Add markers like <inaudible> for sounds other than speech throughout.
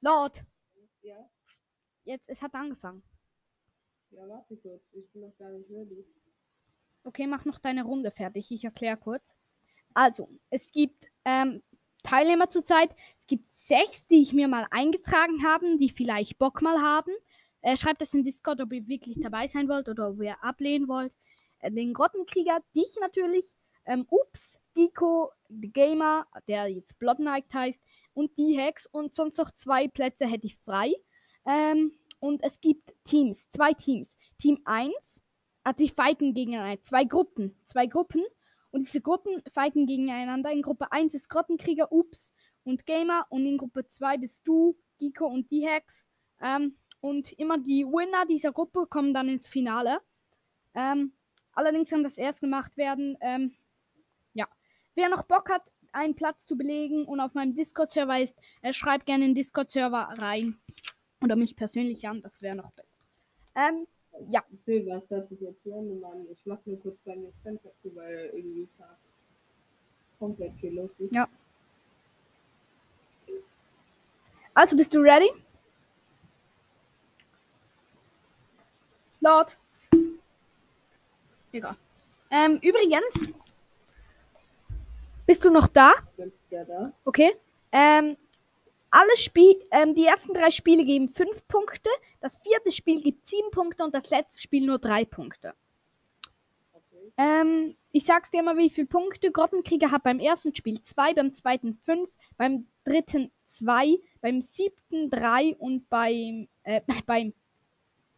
Lord, Ja, jetzt, es hat angefangen. ja, warte kurz. Ich bin noch gar nicht ready. Okay, mach noch deine Runde fertig. Ich erkläre kurz. Also, es gibt ähm, Teilnehmer zurzeit. Es gibt sechs, die ich mir mal eingetragen habe, die vielleicht Bock mal haben. Äh, schreibt das in Discord, ob ihr wirklich dabei sein wollt oder ob ihr ablehnen wollt. Äh, den Grottenkrieger, dich natürlich. Ähm, Ups, Giko, The Gamer, der jetzt Blood Knight heißt, und die Hex. Und sonst noch zwei Plätze hätte ich frei. Ähm, und es gibt Teams, zwei Teams. Team 1 Ah, die fighten gegeneinander. Zwei Gruppen. Zwei Gruppen. Und diese Gruppen fighten gegeneinander. In Gruppe 1 ist Grottenkrieger, Ups und Gamer. Und in Gruppe 2 bist du, Giko und die Hex. Ähm, und immer die Winner dieser Gruppe kommen dann ins Finale. Ähm, allerdings kann das erst gemacht werden. Ähm, ja. Wer noch Bock hat, einen Platz zu belegen und auf meinem Discord-Server ist, äh, schreibt gerne in den Discord-Server rein. Oder mich persönlich an, das wäre noch besser. Ähm, ja. Okay, was hört sich jetzt an? Ich mach nur kurz bei mir Fenster zu, weil irgendwie komplett viel los ist. Ja. Also bist du ready? Lord. Egal. Ähm, übrigens. Bist du noch da? Ja da. Okay. Ähm, alle Spiel, ähm, die ersten drei Spiele geben fünf Punkte, das vierte Spiel gibt sieben Punkte und das letzte Spiel nur drei Punkte. Okay. Ähm, ich sag's dir mal, wie viele Punkte. Grottenkrieger hat beim ersten Spiel zwei, beim zweiten fünf, beim dritten zwei, beim siebten drei und beim, äh, <laughs> beim,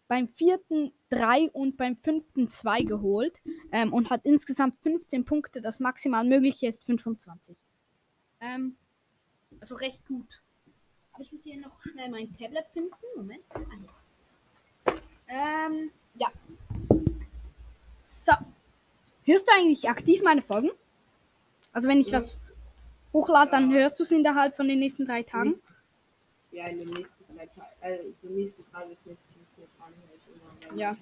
beim vierten drei und beim fünften zwei geholt. Ähm, und hat insgesamt 15 Punkte. Das maximal mögliche ist 25. Ähm, also recht gut. Aber ich muss hier noch schnell mein Tablet finden. Moment. Ah, ja. Ähm, ja. So. Hörst du eigentlich aktiv meine Folgen? Also wenn ich Ja. was hochlade, dann hörst du es innerhalb von den nächsten drei Tagen? Ja, in den nächsten drei Tagen, also in den nächsten drei bis nächsten vier Tagen höre ich immer, weil Ja.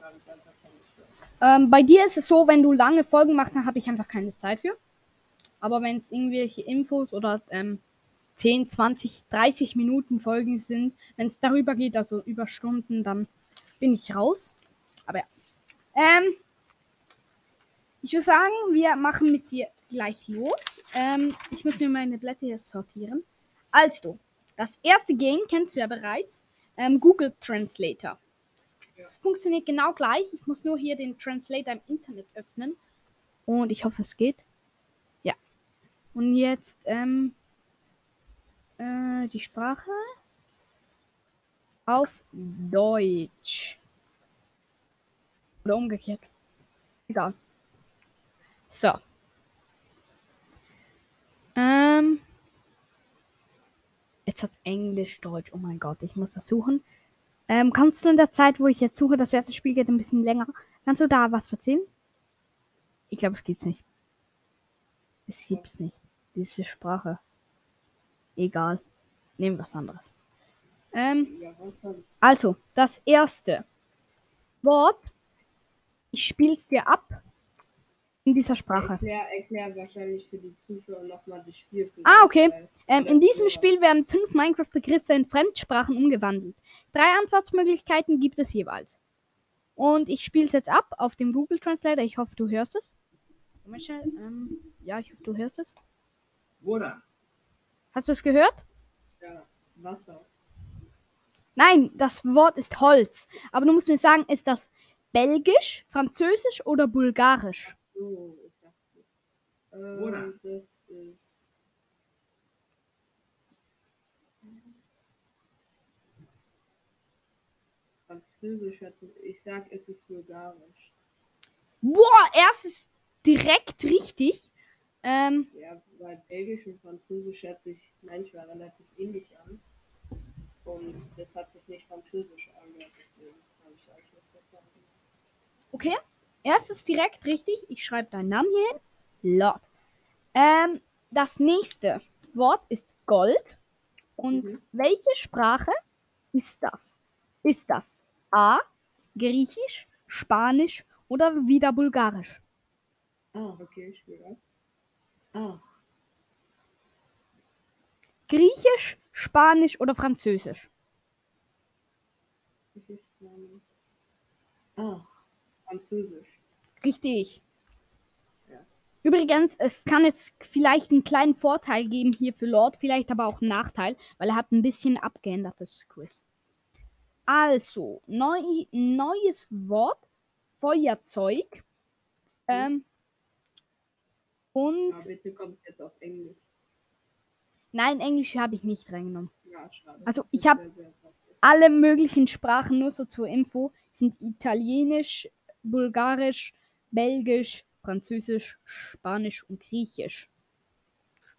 Ähm, bei dir ist es so, wenn du lange Folgen machst, dann habe ich einfach keine Zeit für. Aber wenn es irgendwelche Infos oder ähm, 10, 20, 30 Minuten Folgen sind, wenn es darüber geht, also über Stunden, dann bin ich raus. Aber ja. Ähm, ich würde sagen, wir machen mit dir gleich los. Ähm, ich muss mir meine Blätter hier sortieren. Also, das erste Game kennst du ja bereits. Ähm, Google Translator. Es funktioniert genau gleich. Ich muss nur hier den Translator im Internet öffnen. Und ich hoffe, es geht. Ja. Und jetzt ähm, äh, die Sprache auf Deutsch. Oder umgekehrt. Egal. So. Ähm. Jetzt hat Englisch, Deutsch. Oh mein Gott, ich muss das suchen. Ähm, kannst du in der Zeit, wo ich jetzt suche, das erste Spiel geht ein bisschen länger, kannst du da was erzählen? Ich glaube, es gibt's nicht. Es gibt's nicht. Diese Sprache. Egal. Nehmen was anderes. Ähm, also, das erste Wort. Ich spiel's dir ab in dieser Sprache. Erklär, erklär wahrscheinlich für die Zuschauer nochmal das Spiel. für Ah, okay. Ähm, in diesem Spiel werden fünf Minecraft-Begriffe in Fremdsprachen umgewandelt. Drei Antwortmöglichkeiten gibt es jeweils. Und ich spiele es jetzt ab auf dem Google Translator. Ich hoffe, du hörst es. Moment schnell. Ähm, ja, ich hoffe, du hörst es. Bruder. Hast du es gehört? Ja, Wasser. Nein, das Wort ist Holz. Aber du musst mir sagen, ist das Belgisch, Französisch oder Bulgarisch? So, ich dachte. Ähm, Bruder. das ist. Französisch hat sich- ich sag, es ist bulgarisch. Boah, erstes direkt richtig. Ähm, Ja, weil Belgisch und Französisch hört sich manchmal relativ ähnlich an. Und das hat sich nicht Französisch angehört, deswegen habe ich euch nicht verstanden. Okay, erstes direkt richtig. Ich schreibe deinen Namen hier hin. Lord. Ähm, das nächste Wort ist Gold. Und Mhm. welche Sprache ist das? Ist das A. Griechisch, Spanisch oder wieder Bulgarisch? Ah, okay, ich will das. Ah, Griechisch, Spanisch oder Französisch? Geschichtsname. Ah, Französisch. Richtig. Ja. Übrigens, es kann jetzt vielleicht einen kleinen Vorteil geben hier für Lord, vielleicht aber auch einen Nachteil, weil er hat ein bisschen abgeändertes Quiz. Also, neu, neues Wort, Feuerzeug. Ähm, und Ja, bitte kommt jetzt auf Englisch. nein, Englisch habe ich nicht reingenommen. Ja, schade. Also, ich Das hab- wär sehr praktisch. Alle möglichen Sprachen, nur so zur Info, sind Italienisch, Bulgarisch, Belgisch, Französisch, Spanisch und Griechisch.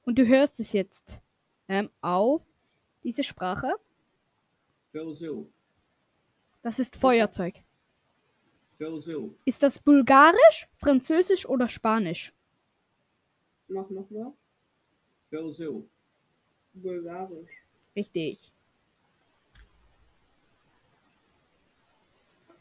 Und du hörst es jetzt ähm, auf diese Sprache. Das ist Feuerzeug. Ist das Bulgarisch, Französisch oder Spanisch? Mach nochmal. Bulgarisch. Richtig. Okay, nächstes jetzt. Oh,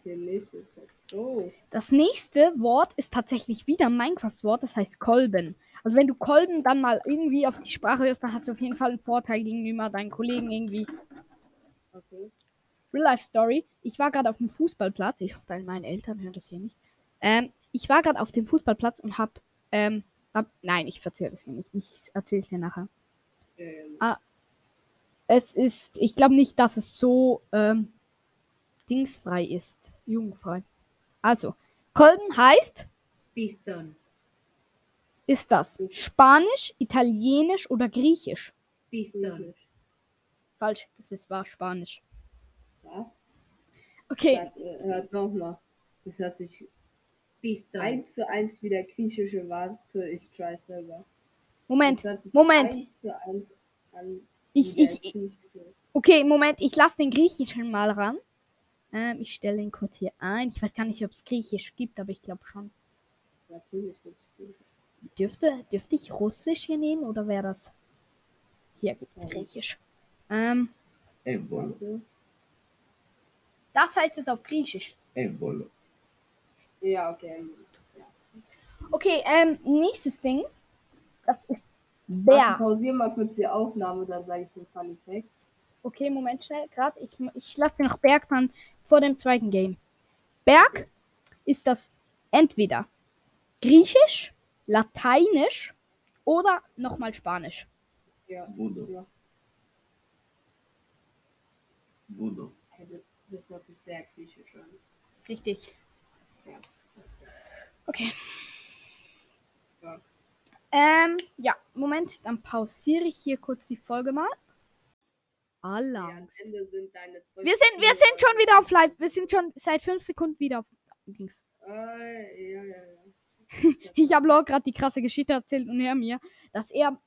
Das nächste Wort ist tatsächlich wieder ein Minecraft-Wort, das heißt Kolben. Also wenn du Kolben dann mal irgendwie auf die Sprache hörst, dann hast du auf jeden Fall einen Vorteil gegenüber deinen Kollegen irgendwie. okay. Real Life Story. Ich war gerade auf dem Fußballplatz. Ich hoffe, meine Eltern hören das hier nicht. Ähm, ich war gerade auf dem Fußballplatz und hab, ähm, hab, nein, ich erzähle das hier nicht. Ich erzähle es dir nachher. Ähm, Es ist, ich glaube nicht, dass es so ähm, dingsfrei ist. Jugendfrei. Also, Kolben heißt, bis dann. ist das Spanisch, Italienisch oder Griechisch? Bis dann. Falsch, das ist war Spanisch. Was? Okay, hört nochmal. Das hört sich eins zu eins wie der griechische Warte. Ich try selber. Moment, Moment. Eins zu eins an ich, ich, griechische. Okay, Moment, ich lasse den Griechischen mal ran. Ähm, ich stelle ihn kurz hier ein. Ich weiß gar nicht, ob es Griechisch gibt, aber ich glaube schon. Natürlich gibt's die. Dürfte, dürfte ich Russisch hier nehmen oder wäre das? Hier gibt es. Griechisch. Ähm, Warte. das heißt es auf Griechisch. Embolo, Ja, okay. Okay, ähm, nächstes Dings. Das ist Bär. pausier mal kurz die Aufnahme, dann sage ich den Funny Fact. Okay, Moment schnell, gerade. Ich, ich lasse noch Berg dann vor dem zweiten Game. Berg ist das entweder Griechisch, Lateinisch oder nochmal Spanisch. Ja. Budo, ja. Budo, das hört sich sehr griechisch an. Richtig. Ja. Okay. Ja. Ähm, ja, Moment, dann pausiere ich hier kurz die Folge mal. Ja, Allah. deine Wir sind, wir sind schon wieder auf Live. Wir sind schon seit fünf Sekunden wieder auf Dings. Äh, ja, ja, ja. <laughs> Ich habe Lord gerade die krasse Geschichte erzählt und hör mir, dass er.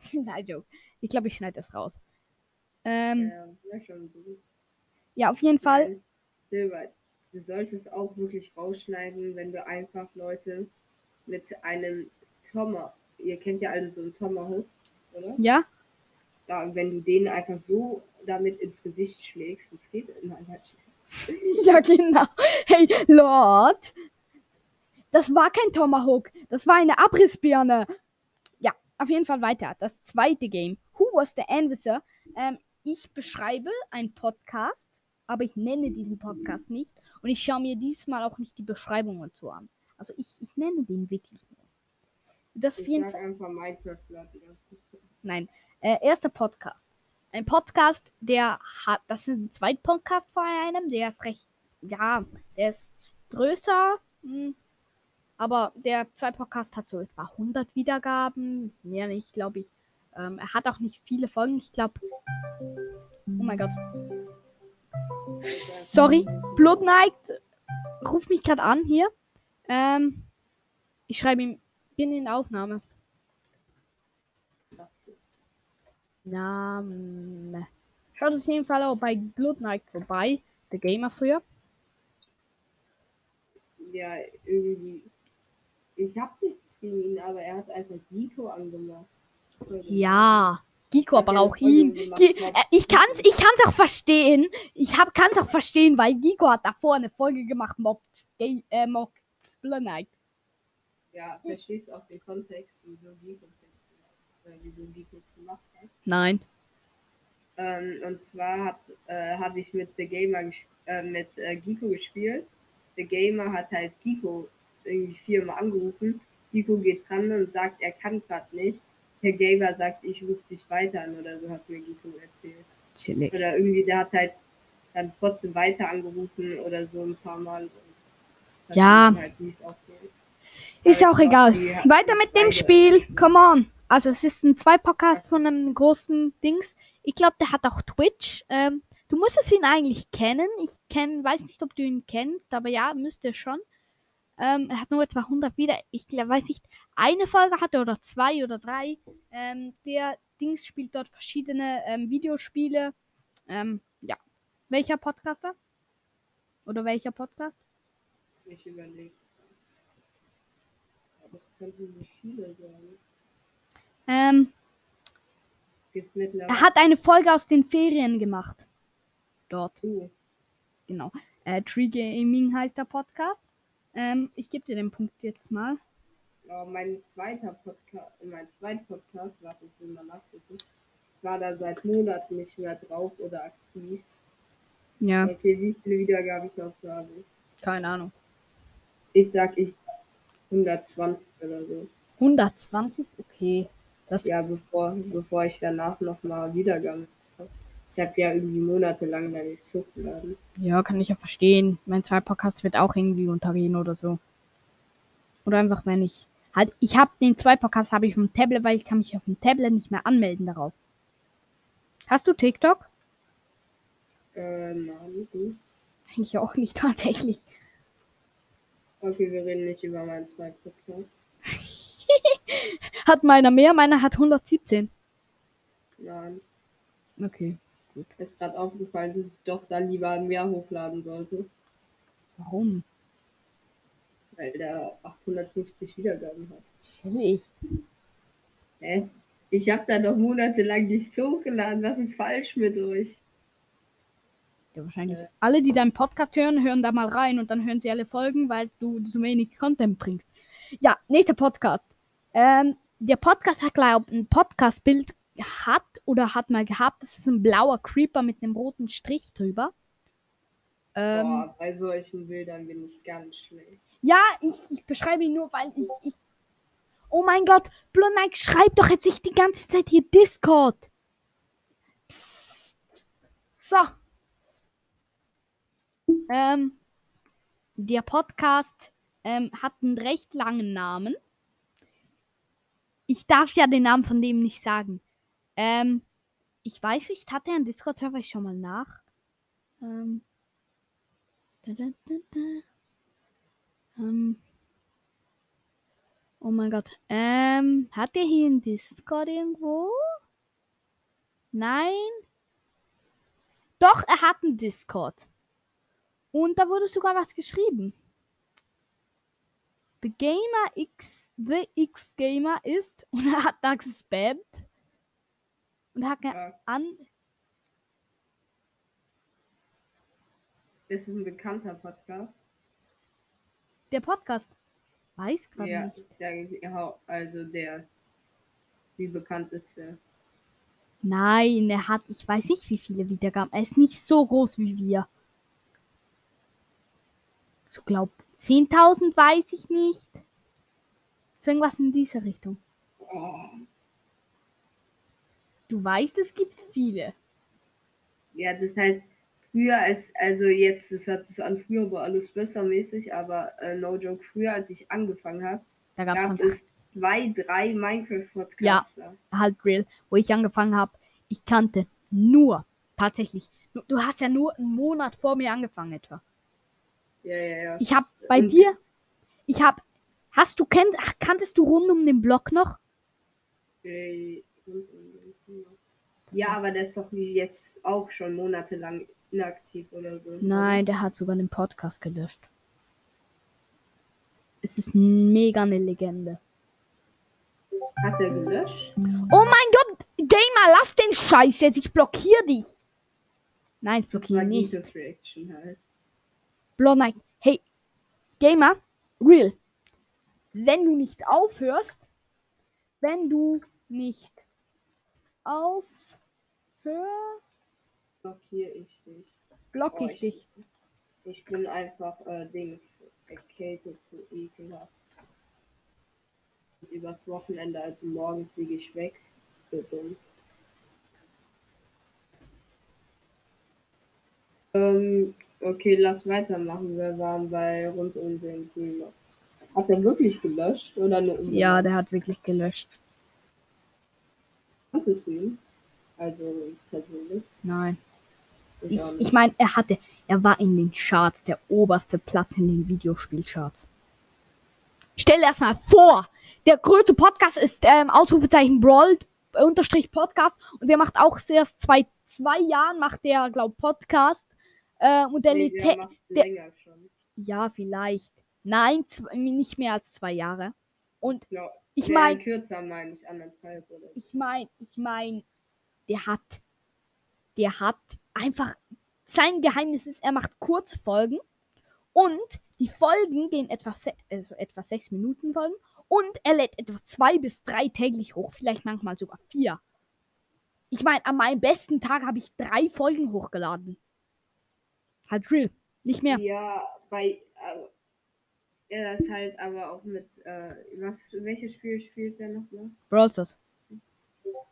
<laughs> Nein, Joke. Ich glaube, ich schneide das raus. Ähm, Ja, ja, ja, auf jeden Fall. Nein, Silber, du solltest auch wirklich rausschneiden, wenn du einfach Leute mit einem Tomahawk, ihr kennt ja alle so einen Tomahawk, oder? Ja, Da, wenn du denen einfach so damit ins Gesicht schlägst, das geht nein, halt <laughs> ja, genau. Hey, Lord. Das war kein Tomahawk. Das war eine Abrissbirne. Ja, auf jeden Fall weiter. Das zweite Game. Who was the Anvisor? Ähm, ich beschreibe einen Podcast, aber ich nenne diesen Podcast nicht. Und ich schaue mir diesmal auch nicht die Beschreibung dazu an. Also ich, ich nenne den wirklich. Das auf jeden Fall. einfach Minecraft Zeit. Nein. Äh, erster Podcast. Ein Podcast, der hat, das ist ein Zweitpodcast von einem, der ist recht, ja, der ist größer, hm, aber der Zweitpodcast hat so etwa 100 Wiedergaben, mehr nicht, glaube ich. Ähm, er hat auch nicht viele Folgen, ich glaube. Oh mein Gott. Sorry, Blood Knight ruft mich gerade an hier. Ähm, ich schreibe ihm, bin in Aufnahme. Name. Schaut auf jeden Fall auch bei Blood Knight vorbei. Der Gamer früher. Ja, irgendwie. Ich hab nichts gegen ihn, aber er hat einfach Nico angemacht. Ja. Giko, aber er auch ihn. glaub- äh, ich kann's, ich kann's auch verstehen. Ich hab, kann's auch verstehen, weil Giko hat davor eine Folge gemacht, mobbt, äh, mobbt Blood Knight. Ja, verstehst auch den Kontext, wieso Nico es jetzt gemacht hat. Äh, wieso Nico es gemacht hat. Nein. Ähm, und zwar hat, äh, habe ich mit The Gamer äh, mit äh, Giko gespielt. The Gamer hat halt Giko irgendwie viermal angerufen. Giko geht dran und sagt, er kann gerade nicht. Der Gamer sagt, ich rufe dich weiter an oder so hat mir Giko erzählt. Chillig. Oder irgendwie, der hat halt dann trotzdem weiter angerufen oder so ein paar Mal. Ja. halt. Ist auch egal. Weiter mit dem Spiel. Come on. Also es ist ein zwei Podcast von einem großen Dings. Ich glaube, der hat auch Twitch. Ähm, du musstest ihn eigentlich kennen. Ich kenn, weiß nicht, ob du ihn kennst, aber ja, müsste schon. Ähm, er hat nur etwa 100 wieder. Ich glaub, weiß nicht, eine Folge hatte oder zwei oder drei. Ähm, der Dings spielt dort verschiedene ähm, Videospiele. Ähm, ja. Welcher Podcaster? Oder welcher Podcast? Ich überlege. Aber es könnten nicht viele sein. Ähm, er hat eine Folge aus den Ferien gemacht. Dort. Uh, Genau. Äh, Tree Gaming heißt der Podcast. Ähm, ich gebe dir den Punkt jetzt mal. aber mein zweiter Podcast, mein zweiter Podcast, warte, ich will mal nachgucken, war da seit Monaten nicht mehr drauf oder aktiv. Ja, Okay, wie viele Wiedergaben ich noch habe? keine Ahnung. Ich sag ich 120 oder so. 120? Okay. Das, Ja, bevor, bevor ich danach nochmal Wiedergaben habe. Ich habe ja irgendwie monatelang da nichts hochgeladen. ja, kann ich ja verstehen. Mein zwei Podcast wird auch irgendwie untergehen oder so. Oder einfach, wenn ich. Halt, ich habe den zwei Podcast habe ich auf dem Tablet, weil ich kann mich auf dem Tablet nicht mehr anmelden darauf. Hast du TikTok? Äh, nein, du. Ich auch nicht <laughs> tatsächlich. Okay, wir reden nicht über meinen zweiten Podcast. <laughs> Hat meiner mehr, meiner hat 117. Nein. Okay. Mir ist gerade aufgefallen, dass ich doch da lieber mehr hochladen sollte. Warum? Weil der 850 Wiedergaben hat. Chillig. Hä? Ich habe da doch monatelang nichts hochgeladen. Was ist falsch mit euch? Ja, wahrscheinlich. Äh. Alle, die deinen Podcast hören, hören da mal rein und dann hören sie alle Folgen, weil du so wenig Content bringst. Ja, nächster Podcast. Ähm, der Podcast hat, glaube ich, ein Podcast-Bild hat oder hat mal gehabt. Das ist ein blauer Creeper mit einem roten Strich drüber. Ähm, Boah, bei solchen Bildern bin ich ganz schlecht. ja, ich, ich beschreibe ihn nur, weil ich, ich. Oh mein Gott, Blondike, schreib doch jetzt nicht die ganze Zeit hier Discord. Psst. So. Ähm, der Podcast ähm, hat einen recht langen Namen. Ich darf ja den Namen von dem nicht sagen. Ähm, ich weiß nicht, hat er einen Discord-Server? Ich schau mal nach. Ähm, da, da, da. Ähm, oh mein Gott. Ähm, hat er hier einen Discord irgendwo? Nein. Doch, er hat einen Discord. Und da wurde sogar was geschrieben. The Gamer X, The X Gamer ist, <laughs> und er hat da gespammt. Und hat Ja, an, das ist ein bekannter Podcast. der Podcast. Weiß gerade Ja, nicht. ja, also der, wie bekannt ist der? Nein, er hat, ich weiß nicht, wie viele Wiedergaben. Er ist nicht so groß wie wir. So glaub, 10.000 weiß ich nicht. So irgendwas in diese Richtung. Du weißt, es gibt viele. Ja, das ist halt früher als, also jetzt, das hört sich so an, früher war alles besser mäßig, aber äh, no joke, früher als ich angefangen habe, Da gab es zwei, drei Minecraft-Podcaster. halt real, wo ich angefangen habe. Ich kannte nur, tatsächlich. Du hast ja nur einen Monat vor mir angefangen etwa. Ja, ja, ja. Ich habe bei Und- dir, ich habe, hast du, kennt, kanntest du rund um den Block noch? Äh, Ja, aber der ist doch wie jetzt auch schon monatelang inaktiv oder so. Nein, der hat sogar den Podcast gelöscht. Es ist mega eine Legende. Hat er gelöscht? Oh mein Gott, Gamer, lass den Scheiß jetzt. Ich blockiere dich. Nein, ich blockiere nicht. Gitos Halt. Blondike. Hey, Gamer, real. Wenn du nicht aufhörst, wenn du nicht aufhörst, Hör, Blockiere ich dich. block Oh, ich dich. Ich bin einfach äh, Dings erkältet zu ekelhaft. Übers Wochenende, also morgen fliege ich weg. So dumm. Ähm, okay, lass weitermachen. Wir waren bei rund um den Dreamer. Hat er wirklich gelöscht oder nur umbenannt? Ja, der hat wirklich gelöscht. Kanntest du ihn? Also persönlich? Nein. Ich, nicht. ich meine, er hatte, er war in den Charts, der oberste Platz in den Videospielcharts. Stell dir das mal vor, der größte Podcast ist ähm, Ausrufezeichen Brawl äh, unterstrich Podcast und der macht auch erst zwei, zwei Jahren macht der, glaub Podcast äh, und der Nee, der der- ja vielleicht, nein, nicht mehr als zwei Jahre. Und Ja, ich meine, kürzer meine ich anderthalb oder ich meine, ich meine, der hat, der hat einfach, sein Geheimnis ist, er macht Kurzfolgen und die Folgen gehen etwa, se also etwa sechs Minuten Folgen und er lädt etwa zwei bis drei täglich hoch, vielleicht manchmal sogar vier. Ich meine, an meinem besten Tag habe ich drei Folgen hochgeladen. Halt real, nicht mehr. Ja, bei. Also, er ist halt aber auch mit. Äh, was, welches Spiel spielt er nochmal? Brawl Stars.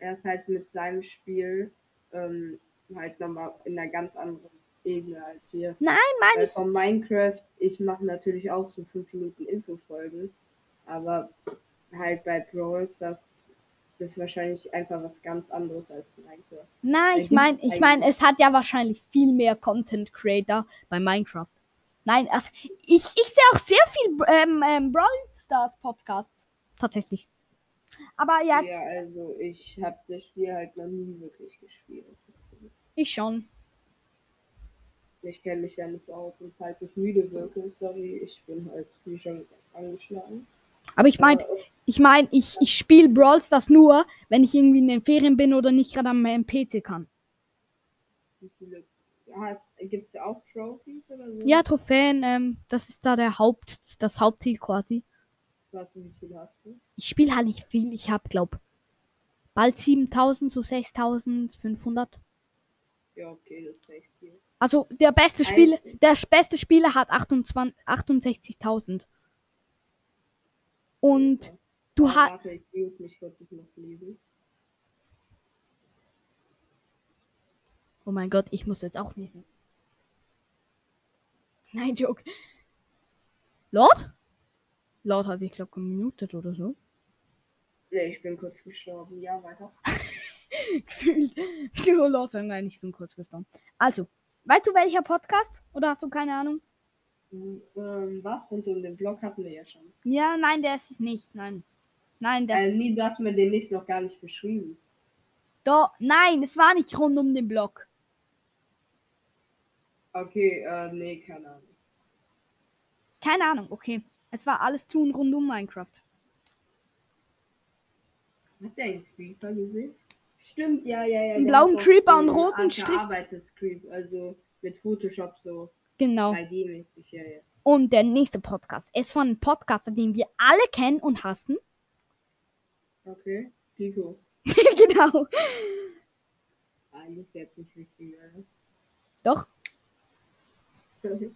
Er ist halt mit seinem Spiel ähm, halt nochmal in einer ganz anderen Ebene als wir. Nein, meine ich. von Minecraft, ich mache natürlich auch so 5 Minuten Infofolgen, aber halt bei Brawl das ist wahrscheinlich einfach was ganz anderes als Minecraft. Nein, Da ich meine, ich meine, es hat ja wahrscheinlich viel mehr Content Creator bei Minecraft. Nein, also ich, ich sehe auch sehr viel ähm, ähm, Brawl Stars Podcasts. Tatsächlich. Aber jetzt, Ja, also ich habe das Spiel halt noch nie wirklich gespielt. Ich schon. Ich kenne mich ja nicht so aus und falls ich müde wirke, sorry, ich bin halt wie schon angeschlagen. Aber ich meine, ich meine, ich, ich spiele Brawl Stars nur, wenn ich irgendwie in den Ferien bin oder nicht gerade am meinem PC kann. wie viele gibt es auch Trophies oder so? Ja, Trophäen, ähm, das ist da der Haupt, das Hauptziel quasi. Was, wie viel hast du? Ich spiele halt nicht viel. Ich habe, glaub, bald 7000 zu 6500. Ja, okay, das ist echt viel. Also der beste Spieler, der beste Spieler hat 28 68.000. Und du hast Warte, ich mute mich kurz, ich muss lesen. Oh mein Gott, ich muss jetzt auch lesen. Nein, Joke. Lord? Lord hat sich glaube gemutet oder so. Nee, ich bin kurz gestorben. Ja, weiter. <laughs> Gefühlt. Wieso Lord sagen? Nein, ich bin kurz gestorben. Also, weißt du welcher Podcast? Oder hast du keine Ahnung? Hm, Ähm, was? Rund um den Blog hatten wir ja schon. Ja, nein, der ist es nicht. Nein. Nein, das. Äh, nie, du hast mir den nicht noch gar nicht beschrieben. Doch, nein, es war nicht rund um den Block. Okay, äh, nee, keine Ahnung. Keine Ahnung, okay. Es war alles tun rund um Minecraft. Hat der einen Creeper gesehen? Stimmt, ja, ja, ja. Einen blauen Creeper und roten Strich. gearbeitetes Creep, also mit Photoshop so Genau. 3D-mäßig, ja, ja. Und der nächste Podcast ist von einem Podcaster, den wir alle kennen und hassen. Okay, Pico. <laughs> genau. Eigentlich ist jetzt nicht wichtig, oder? Doch. <laughs>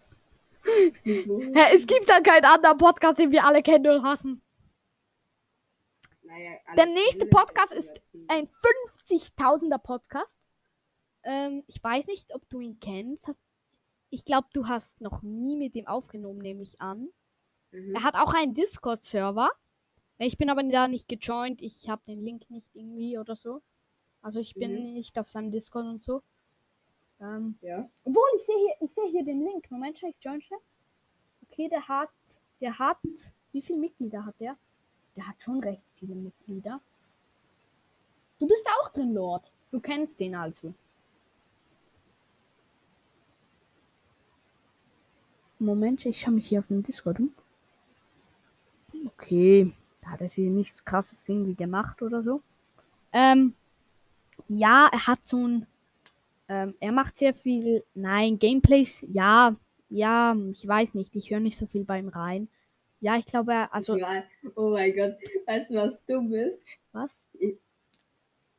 Hä, es gibt da keinen anderen Podcast, den wir alle kennen und hassen. Naja, Der nächste Podcast ist Ein 50.000er Podcast. Ähm, ich weiß nicht, ob du ihn kennst. Hast, ich glaube, du hast noch nie mit ihm aufgenommen, nehme ich an. Mhm. Er hat auch einen Discord-Server. Ich bin aber da nicht gejoint. Ich habe den Link nicht irgendwie oder so. Also ich bin Mhm. nicht auf seinem Discord und so. Ähm, Ja. obwohl, ich sehe hier, ich sehe hier den Link. Moment, ich join schnell. Okay, der hat, der hat, wie viele Mitglieder hat der? Der hat schon recht viele Mitglieder. Du bist auch drin, Lord. Du kennst den also. Moment, ich schaue mich hier auf dem Discord um. Okay, da hat er hier nichts krasses irgendwie gemacht oder so. Ähm, ja, er hat so ein, ähm, er macht sehr viel, nein, Gameplays, ja, ja, ich weiß nicht, ich höre nicht so viel beim rein. Ja, ich glaube, er, also, war, oh mein Gott, weißt du, was du bist? was? Ich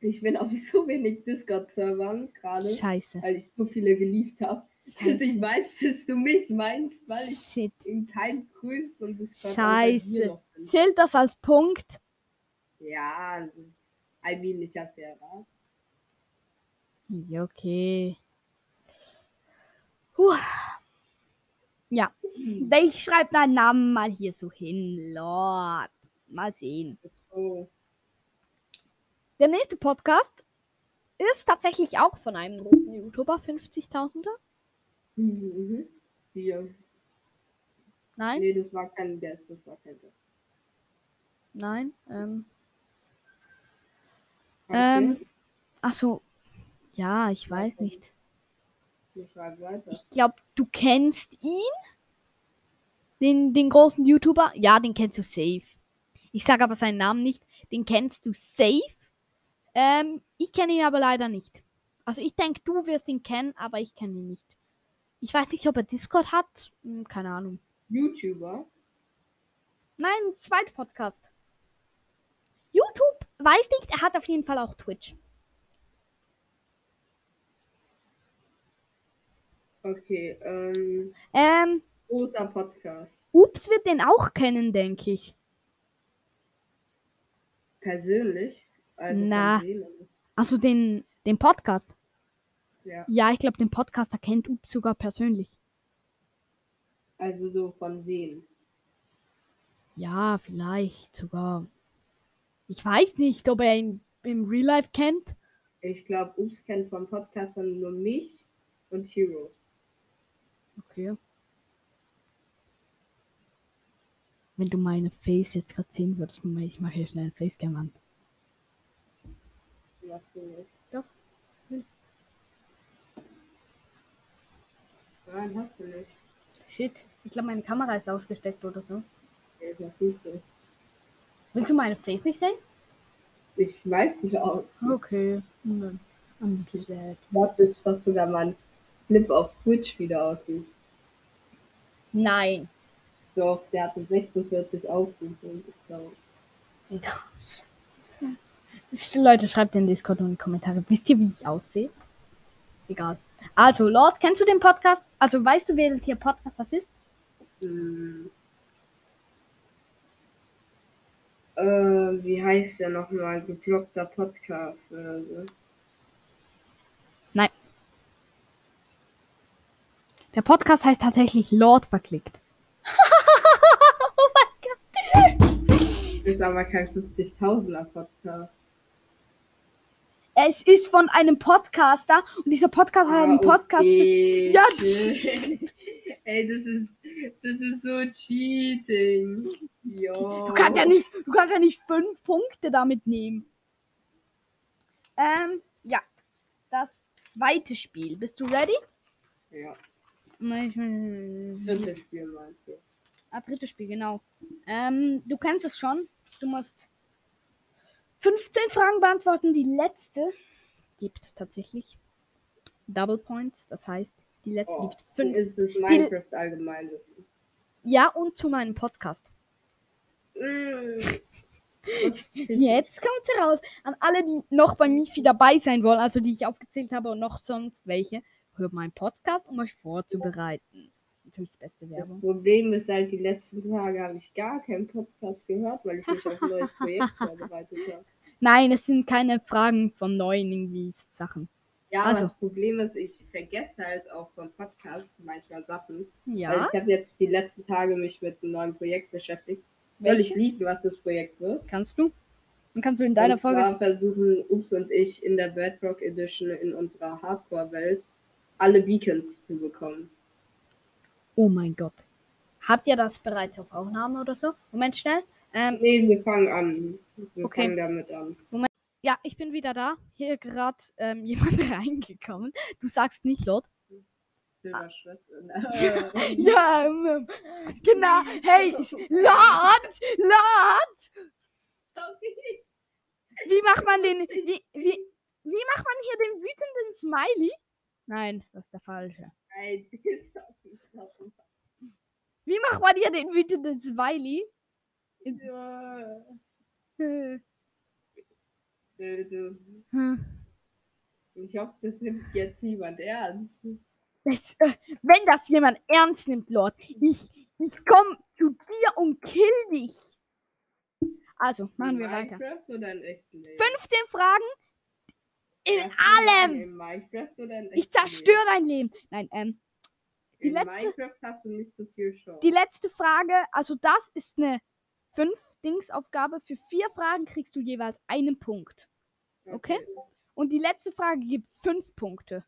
Ich bin auf so wenig Discord-Servern gerade, Scheiße. weil ich so viele geliebt habe. Scheiße. ich weiß, dass du mich meinst, weil ich Shit. in keinem größeren Discord außer Scheiße. dir noch bin. Zählt das als Punkt? Ja, I mean, ich hab's ja erraten. Ja, okay. Puh. Ja, ich schreibe deinen Namen mal hier so hin, Lord. Mal sehen. Der nächste Podcast ist tatsächlich auch von einem großen YouTuber, 50.000er. mhm. Hier. Nein, Nee, das war kein Guess, das war kein Guess. nein. Ähm. Ähm, ach so. Ja, ich weiß nicht. Ich schreibe weiter. Ich glaube, du kennst ihn? Den, den großen YouTuber? Ja, den kennst du safe. Ich sage aber seinen Namen nicht. Den kennst du safe. Ähm, ich kenne ihn aber leider nicht. Also ich denke, du wirst ihn kennen, aber ich kenne ihn nicht. Ich weiß nicht, ob er Discord hat. Hm, keine Ahnung. YouTuber? Nein, zweiter Podcast. YouTube, weiß nicht, er hat auf jeden Fall auch Twitch. Okay, ähm, Ähm, großer Podcast. Ups wird den auch kennen, denke ich. Persönlich? Also Na. Also den, den Podcast. Ja, Ja, ich glaube, den Podcaster kennt Ups sogar persönlich. also so von Sehen. Ja, vielleicht sogar. Ich weiß nicht, ob er ihn im Real Life kennt. Ich glaube, Ups kennt vom Podcast nur mich und Hero. Okay. Wenn du meine Face jetzt gerade sehen würdest, Moment, ich mache hier schnell ein Facecam an. Machst du nicht. Doch. Nein, hast du nicht. Shit, ich glaube, meine Kamera ist ausgesteckt oder so. Der ist gut so. Willst du meine Face nicht sehen? Ich weiß nicht aus. Okay. Hm, I'm glad. Warte, bis was sogar mein Clip auf Twitch wieder aussieht. Nein. Doch, der hatte 46 Aufrufe. und Ich glaube, Leute, schreibt in Discord und in die Kommentare. Wisst ihr, wie ich aussehe? Egal. Also, Lord, kennst du den Podcast? Also, weißt du, welcher Podcast das ist? Hm. Äh, wie heißt der nochmal? Geblockter Podcast oder so. Nein. Der Podcast heißt tatsächlich Lord verklickt. <laughs> oh mein Gott. Ist aber kein 50.000er Podcast. Es ist von einem Podcaster und dieser Podcast hat einen Podcast. Ah, Okay, Ja. Ey, das ist, das ist so cheating. Jo. Du kannst ja nicht, du kannst ja nicht fünf Punkte damit nehmen. Ähm, ja. Das zweite Spiel. Bist du ready? Ja, drittes Spiel meinst du. Ah, drittes Spiel, genau. Ähm, du kennst es schon. Du musst 15 Fragen beantworten. Die letzte gibt tatsächlich Double Points. Das heißt, die letzte Oh, gibt 5. ist es Minecraft allgemein wissen. Ja, und zu meinem Podcast. Mm. <laughs> Jetzt kommt's heraus. An alle, die noch bei Mifi dabei sein wollen, also die ich aufgezählt habe und noch sonst welche, hört meinen Podcast, um euch vorzubereiten. Natürlich die beste Das. Problem ist halt, die letzten Tage habe ich gar keinen Podcast gehört, weil ich mich auf ein neues Projekt vorbereitet habe. Nein, es sind keine Fragen von neuen irgendwie Sachen. Ja, Also. das Problem ist, ich vergesse halt auch vom Podcast manchmal Sachen. Weil Ja, ich habe jetzt die letzten Tage mich mit einem neuen Projekt beschäftigt. Soll ich liegen, was das Projekt wird? kannst du? Dann kannst du in deiner und Folge. zwar versuchen Ups und ich in der Bedrock Edition in unserer Hardcore-Welt alle Beacons zu bekommen. Oh mein Gott. Habt ihr das bereits auf Aufnahme oder so? Moment schnell. Ähm, Nee, wir fangen an. Wir Okay. fangen damit an. ja, ich bin wieder da. Hier gerade ähm, <laughs> jemand reingekommen. Du sagst nicht laut. Silberschwester. <laughs> Ja, ähm, genau. Hey, laut, laut. Wie macht man den, wie, wie, wie macht man hier den wütenden Smiley? Nein, das ist der falsche. Piss auf mich. Wie macht man hier den wütenden Smiley? Ich hoffe, das nimmt jetzt niemand ernst. Das, äh, wenn das jemand ernst nimmt, Lord, ich, ich komm zu dir und kill dich. Also, machen in wir weiter. Minecraft oder in echten Leben? 15 Fragen in du allem. In Minecraft oder in Ich zerstöre dein Leben. Nein, ähm, die in letzte- Minecraft hast du nicht so viel Chance. die letzte Frage, also das ist eine 5-Dings-Aufgabe. Für vier Fragen kriegst du jeweils einen Punkt. okay. Und die letzte Frage gibt fünf Punkte.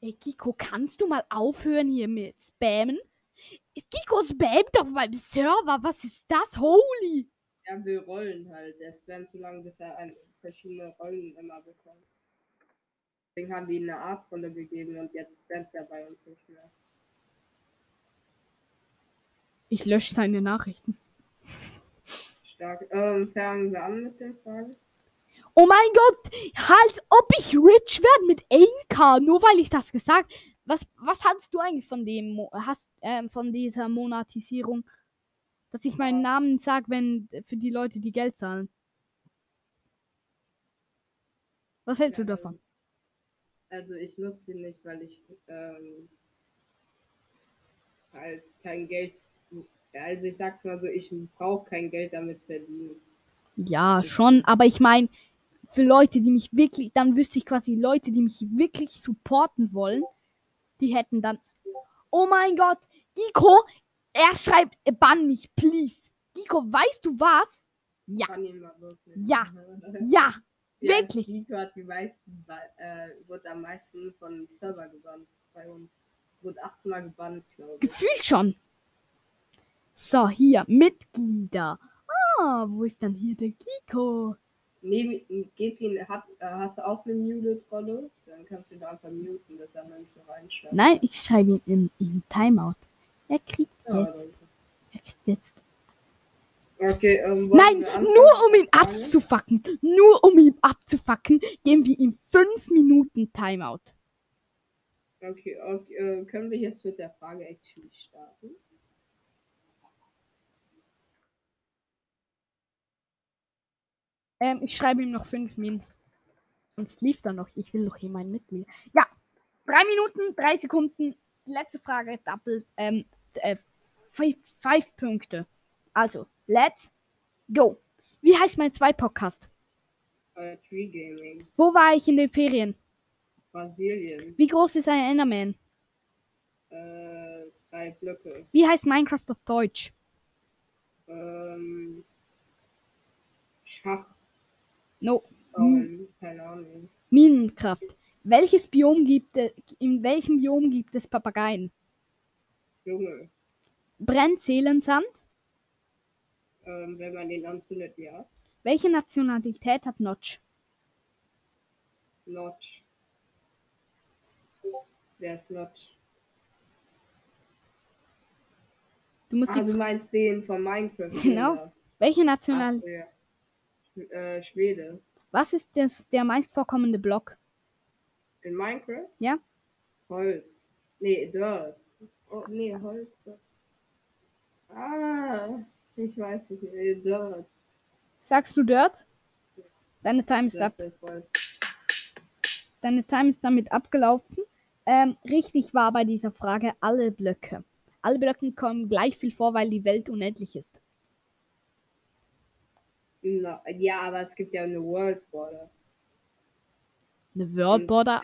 Ey, Kiko, kannst du mal aufhören hier mit Spammen? Kiko spammt auf meinem Server. Was ist das? Holy! Er will Rollen halt. Er spammt so lange, bis er verschiedene Rollen immer bekommt. Deswegen haben wir ihm eine Art-Rolle gegeben und jetzt spammt er bei uns nicht mehr. Ich lösche seine Nachrichten. Stark. Ähm, fangen wir an mit den Fragen. Oh mein Gott! Als ob ich rich werde mit 1K, nur weil ich das gesagt Was, was hast du eigentlich von dem hast, ähm, von dieser Monetisierung? Dass ich meinen Namen sag, wenn für die Leute, die Geld zahlen. Was hältst du Ja, davon? Also ich nutze sie nicht, weil ich ähm, halt kein Geld. Also ich sag's mal so, ich brauche kein Geld damit verdienen. Ja, schon, aber ich meine, für Leute, die mich wirklich, dann wüsste ich quasi Leute, die mich wirklich supporten wollen, die hätten dann. Oh mein Gott, Giko, er schreibt, bann mich, please. Giko, weißt du was? Ja. Ja. ja, <laughs> Ja, wirklich. Nico hat die meisten, äh, wurde am meisten von Server gebannt bei uns. Wurde achtmal gebannt, glaube ich. gefühlt schon. So, hier, Mitglieder. Ah, wo ist dann hier der Giko? Neben, gib ihn, hat, äh, hast du auch eine Muted-Rolle? Dann kannst du ihn einfach muten, dass er nicht so reinschaut. Nein, ich schreibe ihn im, im Timeout. Er kriegt Ja, jetzt, dann- er kriegt jetzt Okay, ähm, Nein, nur um ihn abzufacken, nur um ihn abzufacken, geben wir ihm fünf Minuten Timeout. Okay, okay äh, können wir jetzt mit der Frage actually starten? Ähm, ich schreibe ihm noch fünf Minuten. Sonst lief da noch. Ich will hier meinen Mitglied. Ja, drei Minuten, drei Sekunden. Letzte Frage, Double, ähm, äh, fünf, Punkte. Also, let's go. Wie heißt mein zwei Podcast? Äh, Tree Gaming, Wo war ich in den Ferien? Brasilien, Wie groß ist ein Enderman? äh, drei Blöcke, Wie heißt Minecraft auf Deutsch? ähm, Schach, No, keine Ahnung, Minenkraft. Welches Biom gibt es, in welchem Biom gibt es Papageien? Junge, Brennseelensand. ähm, wenn man den anzündet, ja, Welche Nationalität hat Notch? Notch. Wer ist Notch? Du musst Ah, die du meinst den von Minecraft. Genau. Welche Ach, National so, ja. Sch- Äh, Schwede. Was ist das, der meist vorkommende Block? In Minecraft? Ja. Holz. Nee, Dirt. Oh, nee, Holz. Ah, ich weiß nicht. Nee, Dirt. Sagst du Dirt? Deine Time ist ab. Deine Time ist damit abgelaufen. Ähm, richtig war bei dieser Frage alle Blöcke. Alle Blöcke kommen gleich viel vor, weil die Welt unendlich ist. Na, ja, aber es gibt ja eine World Border. Eine World Border.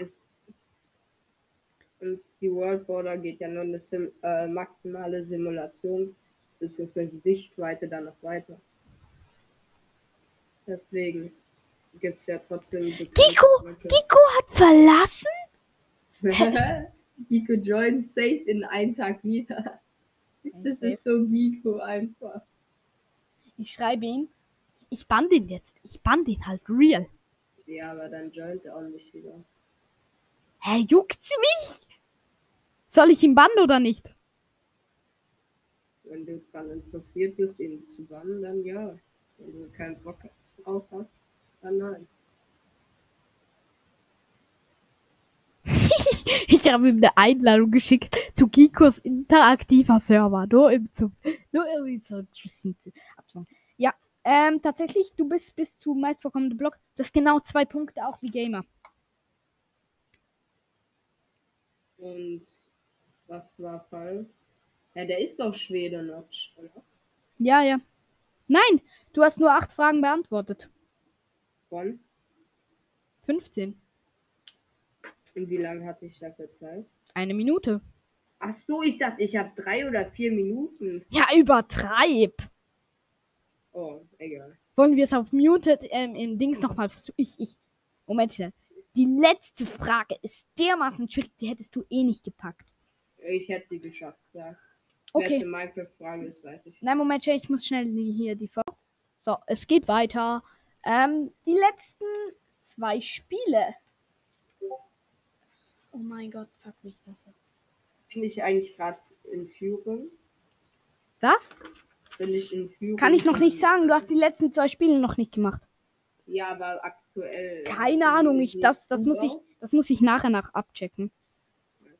Und die World Border geht ja nur eine Sim äh, maximale Simulation, beziehungsweise Sichtweite dann noch weiter. Deswegen gibt es ja trotzdem. Giko! Giko hat verlassen? Giko <laughs> joint safe in einem Tag wieder. Das ist so Giko einfach. Ich schreibe ihn. Ich bann den jetzt. Ich bann den halt real. Ja, aber dann joint er auch nicht wieder. Hä, juckt's mich? Soll ich ihn bannen oder nicht? Wenn du daran interessiert bist, ihn zu bannen, dann ja. Wenn du keinen Bock drauf hast, dann nein. <laughs> Ich habe ihm eine Einladung geschickt zu Kikos interaktiver Server. Nur im zum, nur irgendwie. Ja, Ähm, tatsächlich, du bist bis zu meistvorkommende Block. Du hast genau zwei Punkte, auch wie Gamer. Und was war Fall? Ja, der ist doch Schwede, Notch, oder? Ja, ja. Nein, du hast nur acht Fragen beantwortet. Von? 15. Und wie lange hatte ich dafür Zeit? Eine Minute. Ach so, ich dachte, ich habe drei oder vier Minuten. Ja, übertreib. Oh, egal. Wollen wir es auf Muted ähm, im Dings nochmal versuchen? Ich, ich. Moment schnell. Die letzte Frage ist dermaßen schwierig, die hättest du eh nicht gepackt. Ich hätte die geschafft, ja. Okay. Wer Minecraft-Frage ist, weiß ich. Nein, Moment ich muss schnell hier die Vor. So, es geht weiter. Ähm, die letzten zwei Spiele. Oh mein Gott, fuck mich das. Bin ich eigentlich gerade in Führung? Was? Bin ich in Führung? Kann ich noch nicht sagen, du hast die letzten zwei Spiele noch nicht gemacht. Ja, aber aktuell. Keine Ahnung, ich, das, das, muss ich, das muss ich nachher nach abchecken.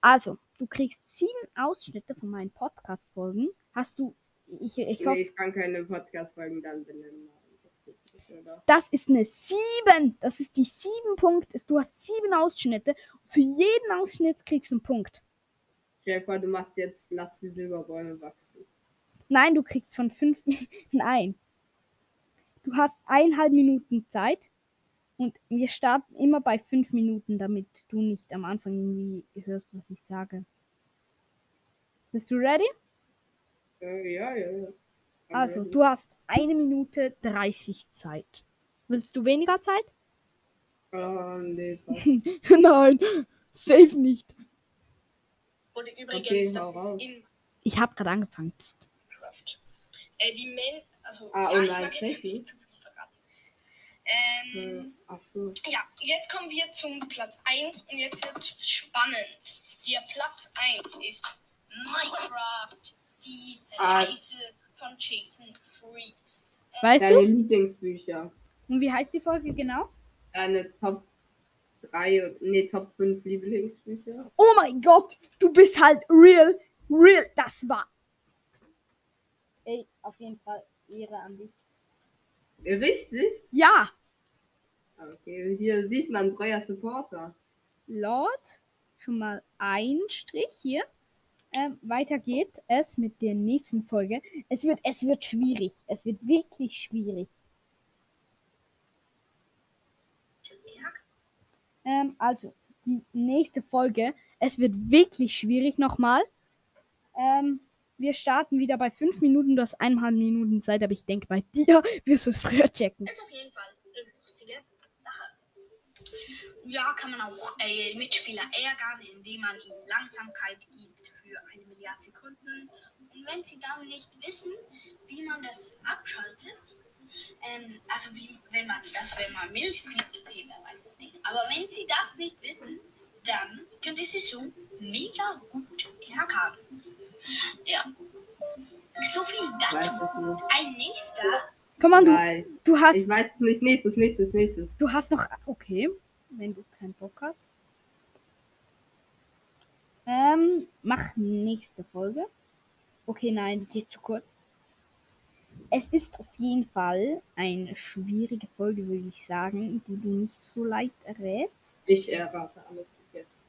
Also, du kriegst sieben Ausschnitte von meinen Podcast-Folgen. Hast du, ich, ich Nee, hoffe, ich kann keine Podcast-Folgen dann benennen. Das ist eine sieben. Das ist die sieben Punkt. Du hast sieben Ausschnitte. Für jeden Ausschnitt kriegst du einen Punkt. Stell dir vor, du machst jetzt, lass die Silberbäume wachsen. Nein, du kriegst von fünf. <laughs> Nein. Du hast eineinhalb Minuten Zeit. Und wir starten immer bei fünf Minuten, damit du nicht am Anfang irgendwie hörst, was ich sage. Bist du ready? Äh, ja, ja, ja. Also, du hast eine Minute 30 Zeit. Willst du weniger Zeit? Oh, nee. <laughs> Nein, safe nicht. Und übrigens, Okay, das ist in Ich habe gerade angefangen. Psst. Äh, die Mail, also, Ah, oh ja, ich nein, mag jetzt Technik. nicht zu viel verraten. Ähm, Äh, Ach so. ja, jetzt kommen wir zum Platz 1 und jetzt wird spannend. Der Platz 1 ist Minecraft, die Ah. Reise von Jason Free. Weißt Deine du? Lieblingsbücher. Und wie heißt die Folge genau? Deine Top 3, und- nee, Top 5 Lieblingsbücher. Oh mein Gott, du bist halt real, real. Das war. Ey, auf jeden Fall Ehre an dich. Richtig? Ja, Okay, hier sieht man treuer Supporter. Lord, schon mal ein Strich hier. Ähm, weiter geht es mit der nächsten Folge. Es wird, es wird schwierig. Es wird wirklich schwierig. Ähm, also, die nächste Folge. Es wird wirklich schwierig nochmal. Ähm, wir starten wieder bei fünf Minuten. Du hast eineinhalb Minuten Zeit, aber ich denke, bei dir <laughs> wirst du es früher checken. Ist auf jeden Fall eine lustige Sache. Ja, kann man auch äh, Mitspieler ärgern, indem man ihnen Langsamkeit gibt für eine Milliarde Sekunden. Und wenn sie dann nicht wissen, wie man das abschaltet, ähm, also wie, wenn man das, wenn man Milch trinkt, okay, wer weiß das nicht. Aber wenn sie das nicht wissen, dann könnt ihr sie so mega gut ärgern. Ja. So viel dazu. Ein nächster Komm on, du, du hast. ich weiß nicht. Nächstes, nächstes, nächstes. Du hast noch. Okay, wenn du keinen Bock hast. Ähm, mach nächste Folge. Okay, nein, die geht zu kurz. Es ist auf jeden Fall eine schwierige Folge, würde ich sagen, die du nicht so leicht errätst. Ich errate alles jetzt.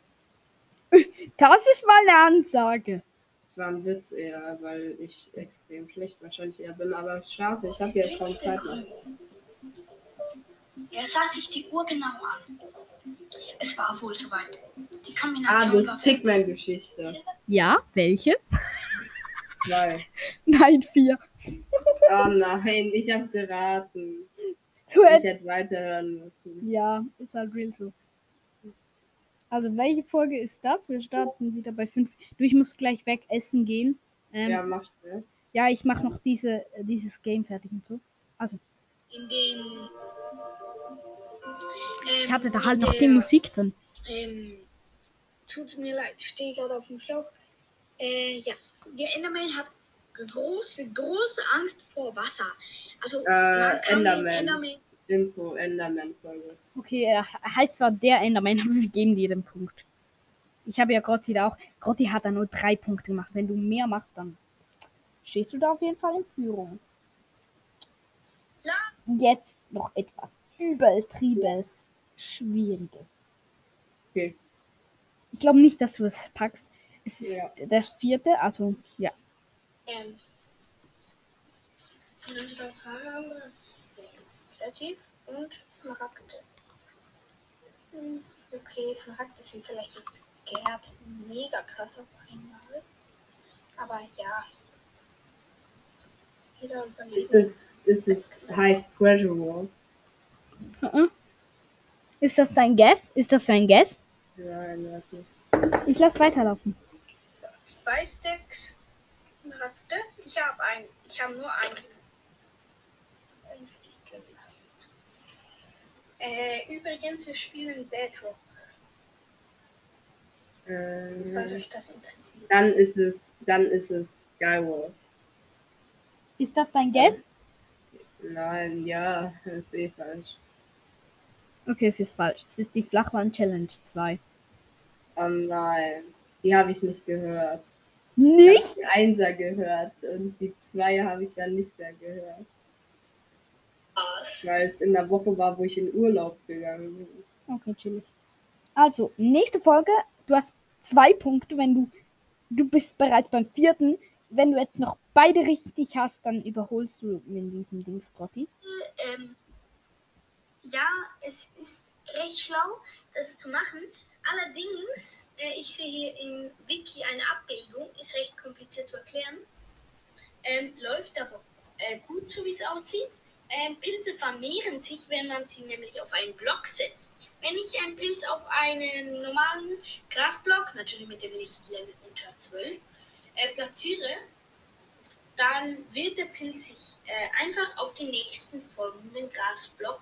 Das ist mal eine Ansage. Es war ein Witz eher, weil ich extrem schlecht wahrscheinlich eher bin, aber ich starte. Ich habe ja kaum Zeit mehr. Er sah sich die Uhr genau an. Es war wohl soweit. Die Ah, Kombination war das Pigman-Geschichte. Ja, welche? Zwei. <laughs> Nein, vier. Oh nein, ich habe geraten. Du Ich hätt- hätte weiterhören müssen. ja, ist halt real so. Also, welche Folge ist das? Wir starten wieder bei fünf. Du, ich muss gleich weg essen gehen. Ähm, Ja, ja. mach schnell. ich mache noch diese, äh, dieses Game fertig und so. Also, in den. ich Ähm, hatte da halt noch die der- Musik drin. Ähm, tut mir leid, ich stehe gerade auf dem Schlauch. Äh, ja, der Enderman hat große, große Angst vor Wasser. Also, Äh, man kann den Enderman. Info, Enderman-Folge. Okay, er heißt zwar der Enderman, <laughs> aber wir geben dir den Punkt. Ich habe ja Grotti da auch. Grotti hat da nur drei Punkte gemacht. Wenn du mehr machst, dann stehst du da auf jeden Fall in Führung. La jetzt noch etwas übertriebenes, schwieriges. Okay. Ich glaube nicht, dass du es packst. Es ist Ja. der vierte, also ja. Ähm. Kreativ und Smaragde. Hm, Okay, Smaragde sind vielleicht jetzt gerade mega krass auf einmal. Aber ja. Jeder überlegt. Ist heißt Treasure Wall. Mhm. Ist das dein Guess? Ist das dein Guess? Nein, warte. Ich lass weiterlaufen. Zwei Stacks Smaragde. Ich habe einen. Ich habe nur. Einen für dich drin lassen. Äh, übrigens, wir spielen Bedrock, falls Äh, euch das interessiert. dann ist es, dann ist es Skywars. Ist das dein Guess? Nein, ja, das ist eh falsch. Okay, es ist falsch. Es ist die Flachwand Challenge 2. Oh nein, die habe ich nicht gehört. Ich Nicht? habe die Einser gehört und die zwei habe ich dann nicht mehr gehört. Weil es in der Woche war, wo ich in Urlaub gegangen bin. Okay, chillig. Also, nächste Folge. Du hast zwei Punkte, wenn du. Du bist bereits beim vierten. Wenn du jetzt noch beide richtig hast, dann überholst du in diesem Ding, Scotty. ähm, ja, es ist recht schlau, das zu machen. Allerdings, äh, ich sehe hier im Wiki eine Abbildung, ist recht kompliziert zu erklären. Ähm, läuft aber äh, gut, so wie es aussieht. Ähm, Pilze vermehren sich, wenn man sie nämlich auf einen Block setzt. Wenn ich einen Pilz auf einen normalen Grasblock, natürlich mit dem Lichtlevel unter 12, äh, platziere, dann wird der Pilz sich äh, einfach auf den nächsten folgenden Grasblock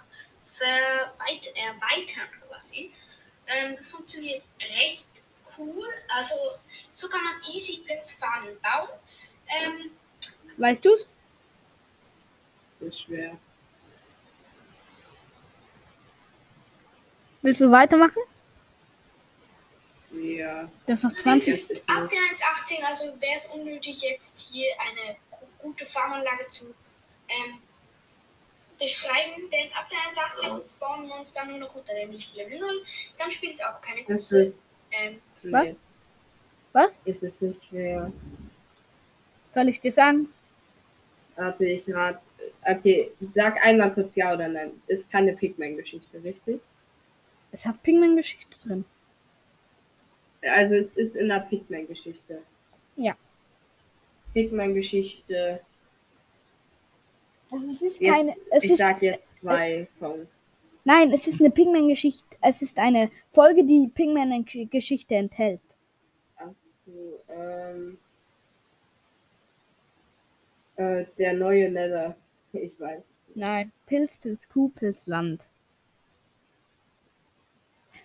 erweitern quasi. Ähm, das funktioniert recht cool. Also so kann man easy Pilzfarmen bauen. Ähm, Weißt du's? Das ist schwer. Willst du weitermachen? Ja. Du hast noch Das 20. ist ab der 1.18, also wäre es unnötig, jetzt hier eine gu- gute Farmanlage zu ähm, beschreiben, denn ab der 1.18 spawnen wir uns dann nur noch unter der nicht Level 0. Dann spielt es auch keine Das große. ist, Ähm, Was? Was? Es ist nicht schwer. Soll ich dir sagen? Warte, ich rat. Okay, sag einmal kurz ja oder nein. Ist keine Pigman-Geschichte, richtig? Es hat Pigman-Geschichte drin. Also es ist in der Pigman-Geschichte. Ja. Pigman-Geschichte. Also es ist Jetzt- keine. Es Ich ist, sag jetzt zwei von. Nein, es ist eine Pigman-Geschichte. Es ist eine Folge, die Pigman-Geschichte enthält. Achso, ähm. Äh, der neue Nether. <laughs> Ich weiß. Nein. Pilz, Pilz, Kuh, Pilz, Land.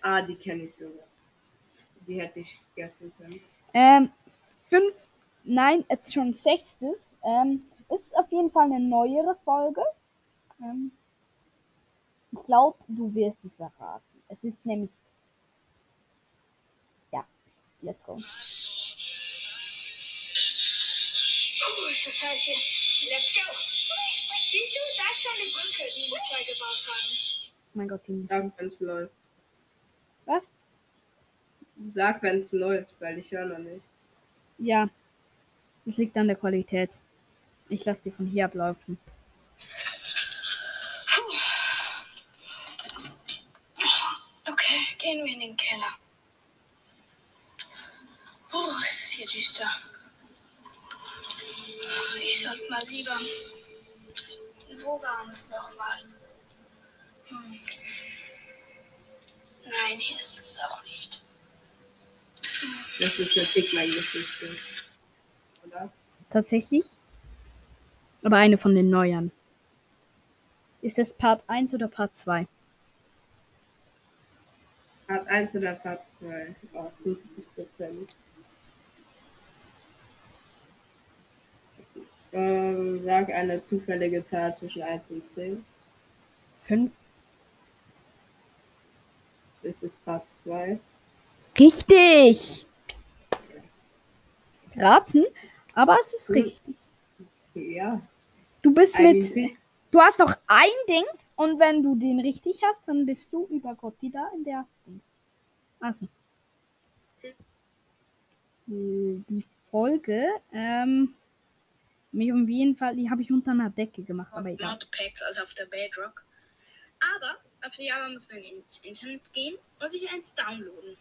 Ah, die kenne ich sogar. Die hätte ich gegessen können. Ähm, fünf, nein, jetzt schon sechstes. Ähm, ist auf jeden Fall eine neuere Folge. Ähm, ich glaube, du wirst es erraten. Es ist nämlich. Ja, let's go. Oh, ist das heiß hier. Let's go. Siehst du, da ist schon eine Brücke, die wir zwei gebaut haben. Mein Gott, die Musik. Sag, wenn es läuft. Was? Sag, wenn es läuft, weil ich höre noch nicht. Ja, es liegt an der Qualität. Ich lasse die von hier ablaufen. Okay, gehen wir in den Keller. Oh, es ist hier düster. Ich sollte mal lieber. Wo waren es nochmal? Hm. Nein, hier ist es auch nicht. Das ist eine Pigman-Geschichte. Oder? Tatsächlich. Aber eine von den neueren. Ist das Part 1 oder Part 2? Part 1 oder Part 2? Oh, 50 Prozent. Ähm, sag eine zufällige Zahl zwischen 1 und 10. 5? Das ist Part 2. Richtig! Raten, aber es ist Hm. richtig. Ja. Du bist mit. Du hast noch ein Dings und wenn du den richtig hast, dann bist du über Gotti da in der Dings. Also. Die die Folge, ähm, mich auf jeden Fall, die habe ich unter einer Decke gemacht, aber egal. Modpacks, also auf der Bedrock. Aber auf die Java muss man ins Internet gehen und sich eins downloaden.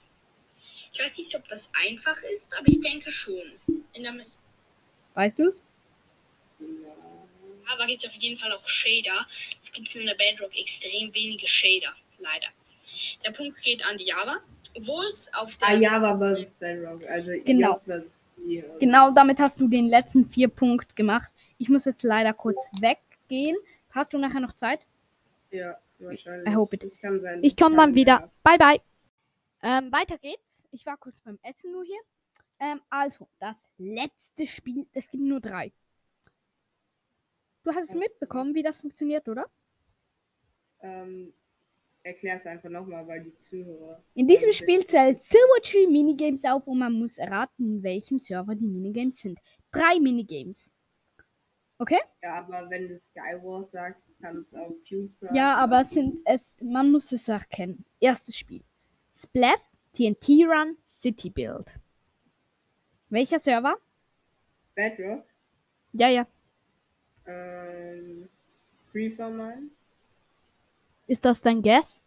Ich weiß nicht, ob das einfach ist, aber ich denke schon. In der Weißt du's? Java gibt es auf jeden Fall auch Shader. Es gibt in der Bedrock extrem wenige Shader, leider. Der Punkt geht an die Java, obwohl es auf der Ah, Java versus Bedrock. Also Genau. J Genau, damit hast du den letzten vier Punkt gemacht. Ich muss jetzt leider kurz weggehen. Hast du nachher noch Zeit? Ja, wahrscheinlich. I hope it. Ich dass komme dann wieder. mehr- Bye, bye. Ähm, weiter geht's. Ich war kurz beim Essen nur hier. Ähm, also, das letzte Spiel. Es gibt nur drei. Du hast es mitbekommen, wie das funktioniert, oder? Ähm, Erklär es einfach nochmal, weil die Zuhörer. In diesem Spiel zählt Silvertree Minigames auf und man muss erraten, in welchem Server die Minigames sind. Drei Minigames. Okay? Ja, aber wenn du Skywars sagst, kann es auch Pewter. Ja, aber es sind es, man muss es erkennen. Erstes Spiel. Splash, TNT Run, City Build. Welcher Server? Bedrock. Ja, ja. Ähm, Freeformine. Ist das dein Guess?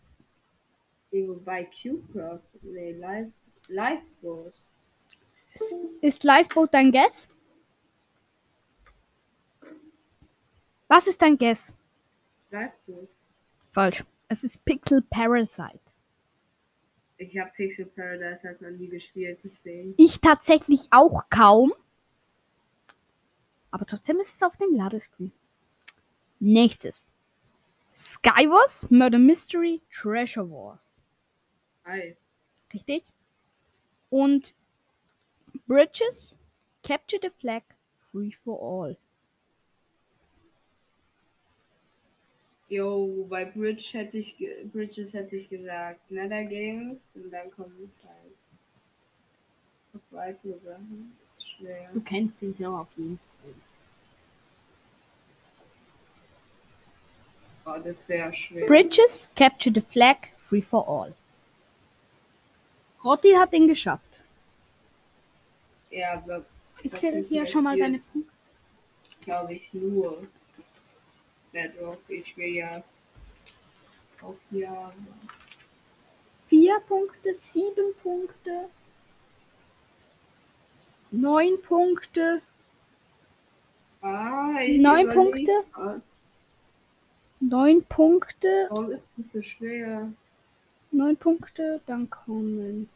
Nee, wobei Cubecraft. Nee, Live. Live Wars. Ist, ist Lifeboat dein Guess? Was ist dein Guess? Wars. Falsch. Es ist Pixel Parasite. Ich habe Pixel Paradise halt noch nie gespielt, deswegen. Ich tatsächlich auch kaum. Aber trotzdem ist es auf dem Ladescreen. Nächstes. Skywars, Murder Mystery, Treasure Wars. Ei. Richtig? Und Bridges, Capture the Flag, Free for All. Jo, bei Bridge hätte ich ge- Bridges hätte ich gesagt. Nether Games und dann kommen halt noch weitere Sachen. ist schwer. Du kennst den Server auf jeden Fall. Oh, das ist sehr schwer. Bridges, Capture the Flag, Free for All. Rotti hat den geschafft. Ja, aber Ich zähle hier schon mal deine Punkte. glaube ich nur Bedrock. Ich will ja auch ja. Vier Punkte, sieben Punkte, neun Punkte, Ah, ich Neun Punkte? grad. Neun Punkte, Warum ist das so schwer? neun Punkte, dann kommen.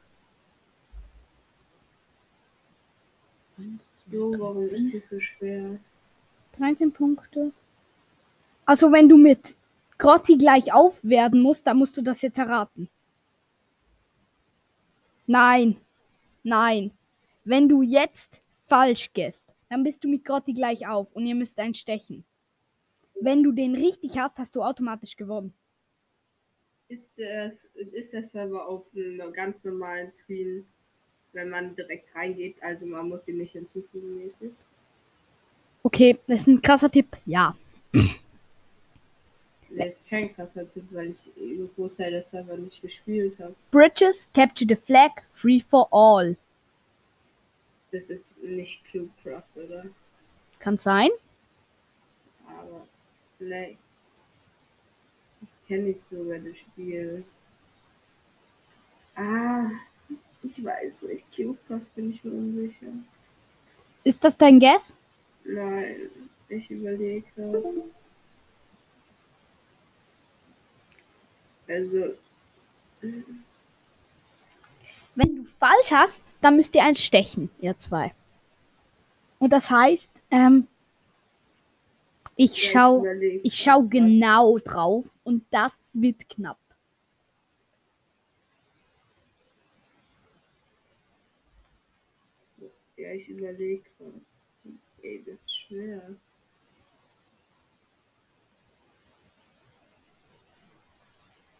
Jo, warum ist das so schwer? 13 Punkte. Also wenn du mit Grotti gleich auf werden musst, dann musst du das jetzt erraten. Nein. Nein. Wenn du jetzt falsch gehst, dann bist du mit Grotti gleich auf und ihr müsst einen stechen. Wenn du den richtig hast, hast du automatisch gewonnen. Ist, es, ist der Server auf einem ganz normalen Screen, wenn man direkt reingeht? Also man muss ihn nicht hinzufügen mäßig. Okay, das ist ein krasser Tipp. Ja. Nee, ist kein krasser Tipp, weil ich den Großteil der Server nicht gespielt habe. Bridges, Capture the Flag, Free for All. Das ist nicht Cubecraft, oder? Kann sein. Aber nee. Das kenne ich sogar, das Spiel. Ah, ich weiß nicht. Cubecraft bin ich mir unsicher. Ist das dein Guess? Nein, ich überlege gerade. Also, Wenn du falsch hast, dann müsst ihr eins stechen, ihr zwei. Und das heißt, ähm, ich schau, ich schau genau drauf und das wird knapp. Ja, ich überlege was. Ey, das ist schwer.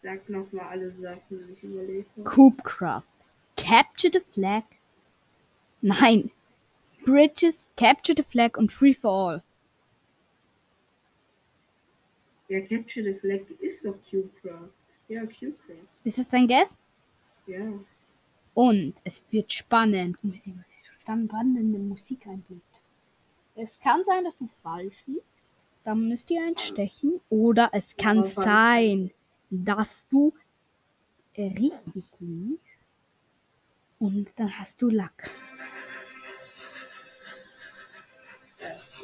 Sag nochmal alle Sachen, die ich überlege. Coopcraft. Capture the Flag. Nein. Bridges, Capture the Flag und Free for All. Ja, Capture the Flag ist doch Cubecraft. Ja, Cubecraft. Ist das dein Guess? Ja. Und es wird spannend. Muss ich, muss ich so spannende Musik einbinden. Es kann sein, dass du falsch liegst. Dann müsst ihr einstechen. Oder es kann falsch. sein, dass du äh, richtig liegst. Und dann hast du Lack.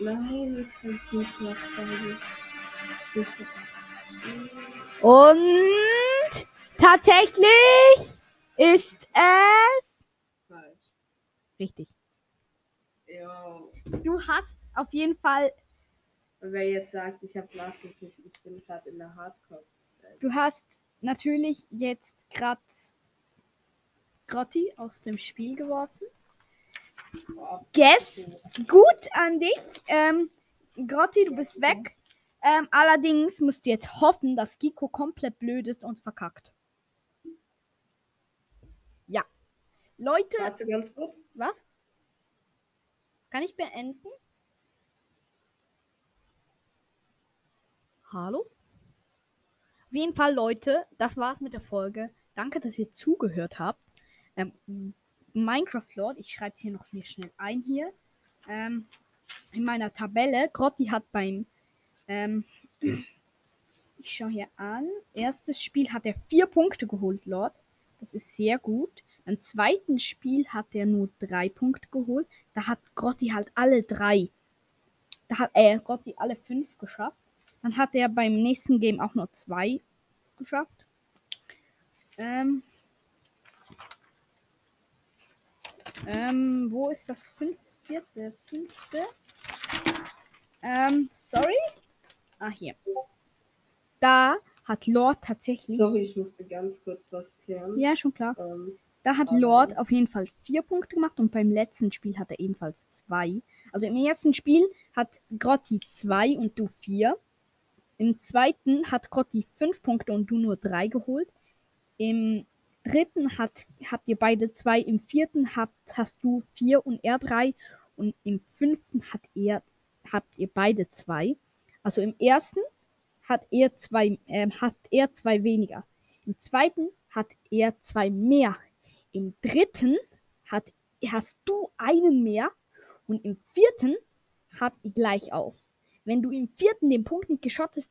Nein, ich kann Cubecraft sagen. Und tatsächlich ist es Falsch. richtig. Ja. Du hast auf jeden Fall, Und wer jetzt sagt, ich habe nachgeguckt, ich bin gerade in der Hardcore. du hast natürlich jetzt gerade Grotti aus dem Spiel geworfen. Guess, gut an dich. Ähm, Grotti, du bist weg. Ähm, allerdings musst du jetzt hoffen, dass Giko komplett blöd ist und verkackt. Ja. Leute, Warte ganz kurz. was? Kann ich beenden? Hallo? Auf jeden Fall, Leute, das war's mit der Folge. Danke, dass ihr zugehört habt. Ähm, Minecraft Lord, ich schreibe es hier noch mir schnell ein hier. Ähm, in meiner Tabelle, Grotti hat beim, ähm, ich schaue hier an, erstes Spiel hat er vier Punkte geholt, Lord. Das ist sehr gut. Beim zweiten Spiel hat er nur drei Punkte geholt. Da hat Grotti halt alle drei. Da hat er äh, Grotti alle fünf geschafft. Dann hat er beim nächsten Game auch nur zwei geschafft. Ähm, ähm, wo ist das fünfte? Vierte, fünfte? Ähm, sorry? Ah, hier. Da hat Lord tatsächlich. Sorry, ich musste ganz kurz was klären. Ja, schon klar. Ähm, Da hat Ähm. Lord auf jeden Fall vier Punkte gemacht und beim letzten Spiel hat er ebenfalls zwei. Also im ersten Spiel hat Grotti zwei und du vier. Im zweiten hat Grotti fünf Punkte und du nur drei geholt. Im dritten hat, habt ihr beide zwei. Im vierten habt, hast du vier und er drei. Und im fünften hat er, habt ihr beide zwei. Also im ersten hat er zwei, ähm, hast er zwei weniger. Im zweiten hat er zwei mehr. Im dritten hat, hast du einen mehr und im vierten habt ihr gleich auf. Wenn du im vierten den Punkt nicht geschottest,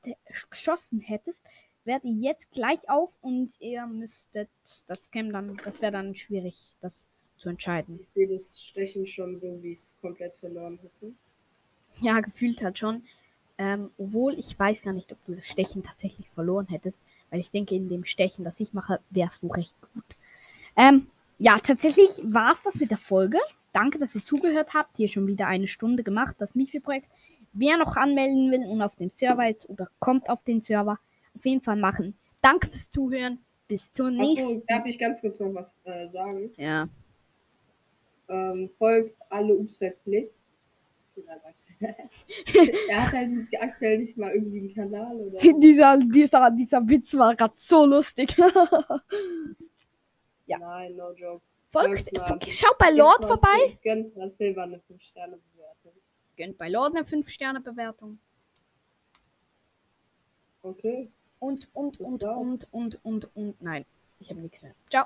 geschossen hättest, wärt ihr jetzt gleich auf und ihr müsstet das käme dann, das wäre dann schwierig, das zu entscheiden. ich sehe das Stechen schon so, wie ich es komplett verloren hätte. Ja, gefühlt hat schon. Ähm, obwohl ich weiß gar nicht, ob du das Stechen tatsächlich verloren hättest, weil ich denke, in dem Stechen, das ich mache, wärst du recht gut. Ähm, ja, tatsächlich war es das mit der Folge. Danke, dass ihr zugehört habt. Hier schon wieder eine Stunde gemacht, das Mifi-Projekt. Wer noch anmelden will und auf dem Server ist oder kommt auf den Server, auf jeden Fall machen. Danke fürs Zuhören. Bis zur nächsten. darf ich ganz kurz noch was äh, sagen? Ja. Ähm, folgt alle Upside er <laughs> hat halt aktuell nicht mal irgendwie einen Kanal oder. dieser, dieser, dieser Witz war gerade so lustig. <laughs> Ja. Nein, no joke. Folgt, schaut bei Lord Gönnt vorbei. Gönnt mal Silber eine 5-Sterne-Bewertung. Gönnt bei Lord eine 5-Sterne-Bewertung. Okay. Und, und, und, und, und, und, und, nein. Ich habe nichts mehr. Ciao.